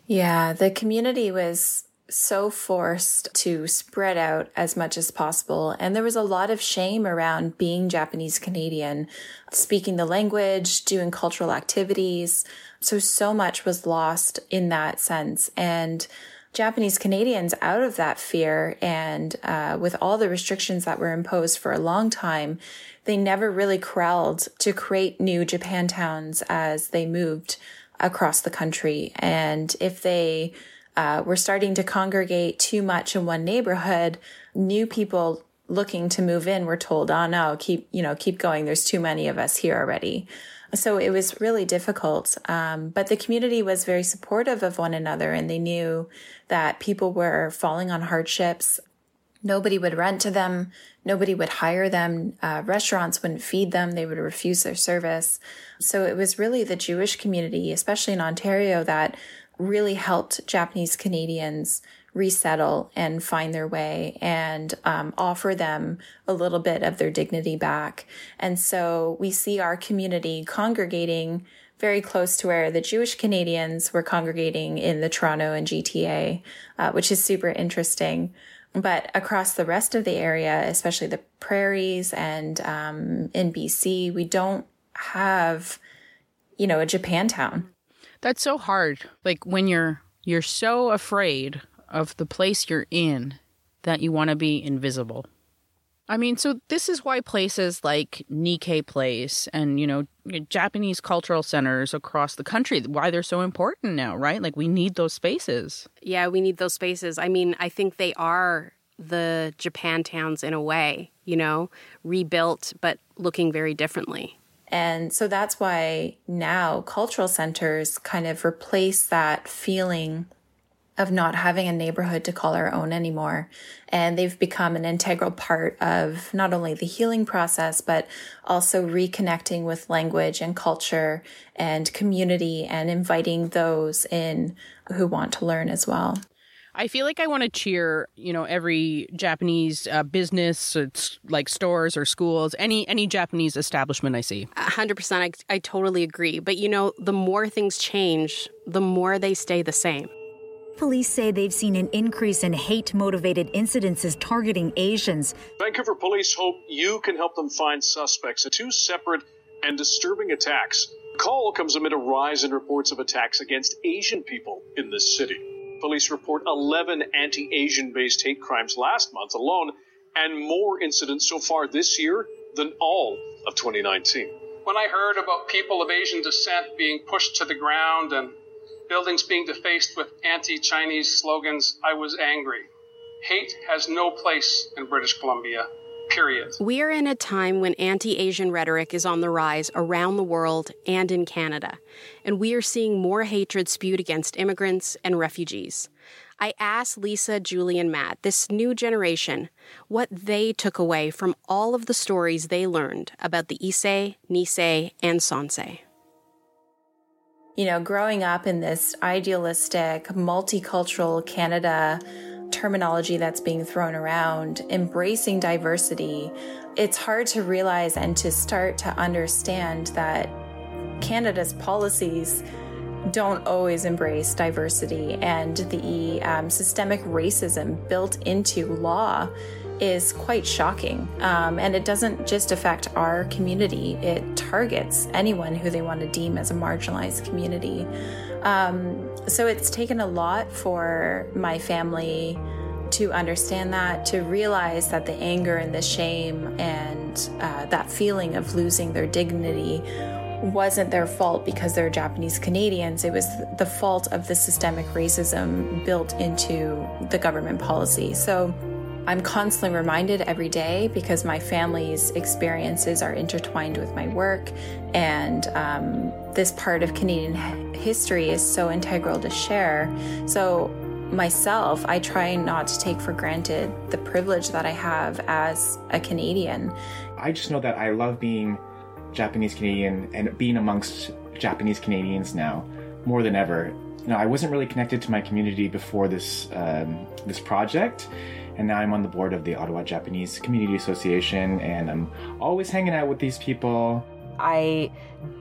Yeah, the community was so forced to spread out as much as possible. And there was a lot of shame around being Japanese Canadian, speaking the language, doing cultural activities. So, so much was lost in that sense. And Japanese Canadians out of that fear and uh, with all the restrictions that were imposed for a long time, they never really corralled to create new Japantowns as they moved across the country. And if they uh, were starting to congregate too much in one neighborhood, new people looking to move in were told, "Oh no, keep you know keep going. There's too many of us here already." So it was really difficult. Um, but the community was very supportive of one another and they knew that people were falling on hardships. Nobody would rent to them. Nobody would hire them. Uh, restaurants wouldn't feed them. They would refuse their service. So it was really the Jewish community, especially in Ontario, that really helped Japanese Canadians resettle and find their way and um, offer them a little bit of their dignity back. And so we see our community congregating very close to where the Jewish Canadians were congregating in the Toronto and GTA, uh, which is super interesting. But across the rest of the area, especially the prairies and um, in BC, we don't have, you know, a Japantown. That's so hard. Like when you're you're so afraid of the place you're in that you want to be invisible. I mean, so this is why places like Nikkei Place and, you know, Japanese cultural centers across the country, why they're so important now, right? Like we need those spaces. Yeah, we need those spaces. I mean, I think they are the Japan towns in a way, you know, rebuilt but looking very differently. And so that's why now cultural centers kind of replace that feeling of not having a neighborhood to call our own anymore. And they've become an integral part of not only the healing process, but also reconnecting with language and culture and community and inviting those in who want to learn as well. I feel like I want to cheer, you know, every Japanese uh, business, it's like stores or schools, any any Japanese establishment I see. Hundred percent, I I totally agree. But you know, the more things change, the more they stay the same. Police say they've seen an increase in hate motivated incidences targeting Asians. Vancouver police hope you can help them find suspects in two separate and disturbing attacks. The call comes amid a rise in reports of attacks against Asian people in this city. Police report 11 anti Asian based hate crimes last month alone, and more incidents so far this year than all of 2019. When I heard about people of Asian descent being pushed to the ground and buildings being defaced with anti Chinese slogans, I was angry. Hate has no place in British Columbia, period. We are in a time when anti Asian rhetoric is on the rise around the world and in Canada, and we are seeing more hatred spewed against immigrants and refugees. I asked Lisa, Julie, and Matt, this new generation, what they took away from all of the stories they learned about the Issei, Nisei, and Sansei you know, growing up in this idealistic, multicultural Canada terminology that's being thrown around, embracing diversity, it's hard to realize and to start to understand that Canada's policies don't always embrace diversity and the um, systemic racism built into law is quite shocking. Um, and it doesn't just affect our community, it targets anyone who they want to deem as a marginalized community. Um, so it's taken a lot for my family to understand that, to realize that the anger and the shame and uh, that feeling of losing their dignity wasn't their fault because they're Japanese Canadians. It was the fault of the systemic racism built into the government policy. So I'm constantly reminded every day because my family's experiences are intertwined with my work, and um, this part of Canadian history is so integral to share. So, myself, I try not to take for granted the privilege that I have as a Canadian. I just know that I love being Japanese Canadian and being amongst Japanese Canadians now more than ever. You know, I wasn't really connected to my community before this um, this project and now I'm on the board of the Ottawa Japanese Community Association, and I'm always hanging out with these people. I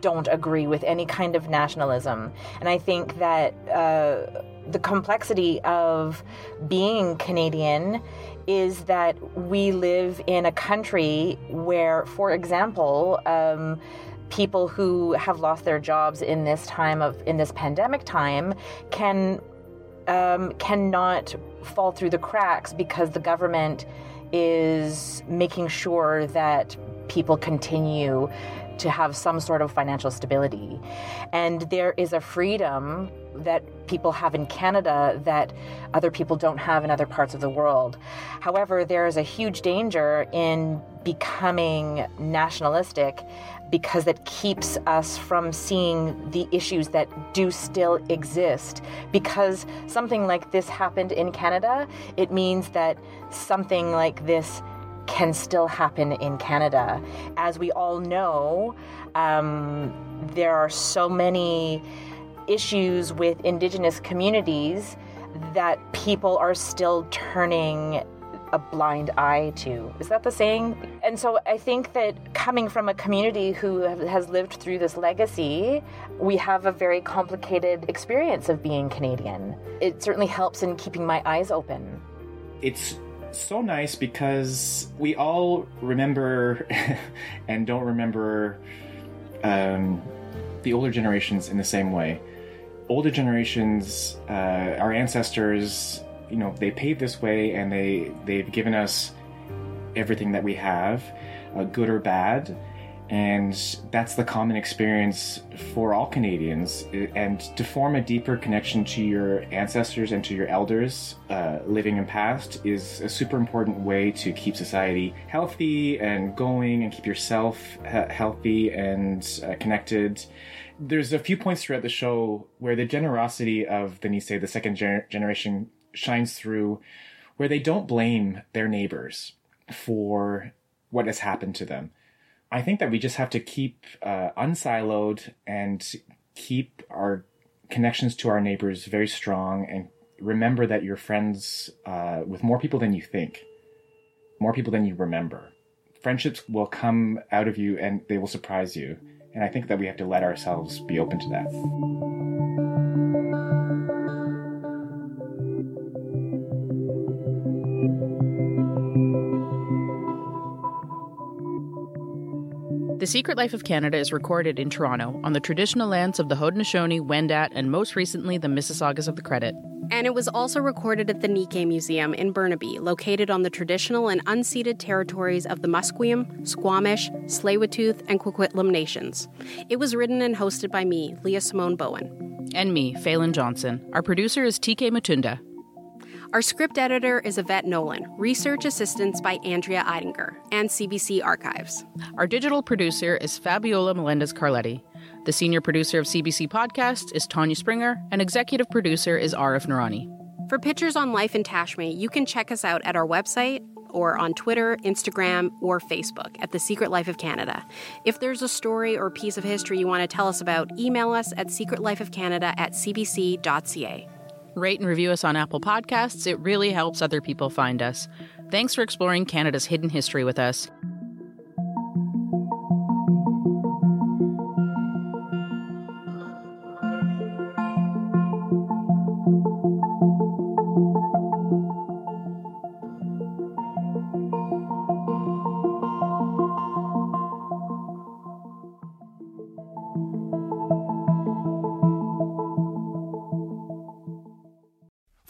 don't agree with any kind of nationalism, and I think that uh, the complexity of being Canadian is that we live in a country where, for example, um, people who have lost their jobs in this time of in this pandemic time can um, cannot fall through the cracks because the government is making sure that people continue to have some sort of financial stability. And there is a freedom that people have in Canada that other people don't have in other parts of the world. However, there is a huge danger in becoming nationalistic because it keeps us from seeing the issues that do still exist. Because something like this happened in Canada, it means that something like this can still happen in Canada. As we all know, um, there are so many issues with Indigenous communities that people are still turning a blind eye to. Is that the saying? And so I think that coming from a community who has lived through this legacy, we have a very complicated experience of being Canadian. It certainly helps in keeping my eyes open. It's so nice because we all remember <laughs> and don't remember um, the older generations in the same way. Older generations, uh, our ancestors, you know they paved this way and they they've given us everything that we have, uh, good or bad, And that's the common experience for all Canadians. And to form a deeper connection to your ancestors and to your elders uh, living in past is a super important way to keep society healthy and going and keep yourself healthy and uh, connected. There's a few points throughout the show where the generosity of the Nisei, the second gener- generation, shines through, where they don't blame their neighbors for what has happened to them I think that we just have to keep uh, unsiloed and keep our connections to our neighbors very strong and remember that you're friends uh, with more people than you think, more people than you remember. Friendships will come out of you and they will surprise you. And I think that we have to let ourselves be open to that. Secret Life of Canada is recorded in Toronto on the traditional lands of the Haudenosaunee, Wendat, and most recently the Mississaugas of the Credit. And it was also recorded at the Nikkei Museum in Burnaby, located on the traditional and unceded territories of the Musqueam, Squamish, Tsleil-Waututh, and Coquitlam nations. It was written and hosted by me, Leah Simone Bowen. And me, Falen Johnson. Our producer is TK Matunda. Our script editor is Yvette Nolan, research assistance by Andrea Eidinger, and CBC Archives. Our digital producer is Fabiola Melendez Carletti. The senior producer of CBC Podcast is Tanya Springer, and executive producer is Arif Nurani. For pictures on life in Tashme, you can check us out at our website or on Twitter, Instagram, or Facebook at The Secret Life of Canada. If there's a story or piece of history you want to tell us about, email us at secretlifeofcanada at cbc.ca. Rate and review us on Apple Podcasts. It really helps other people find us. Thanks for exploring Canada's hidden history with us.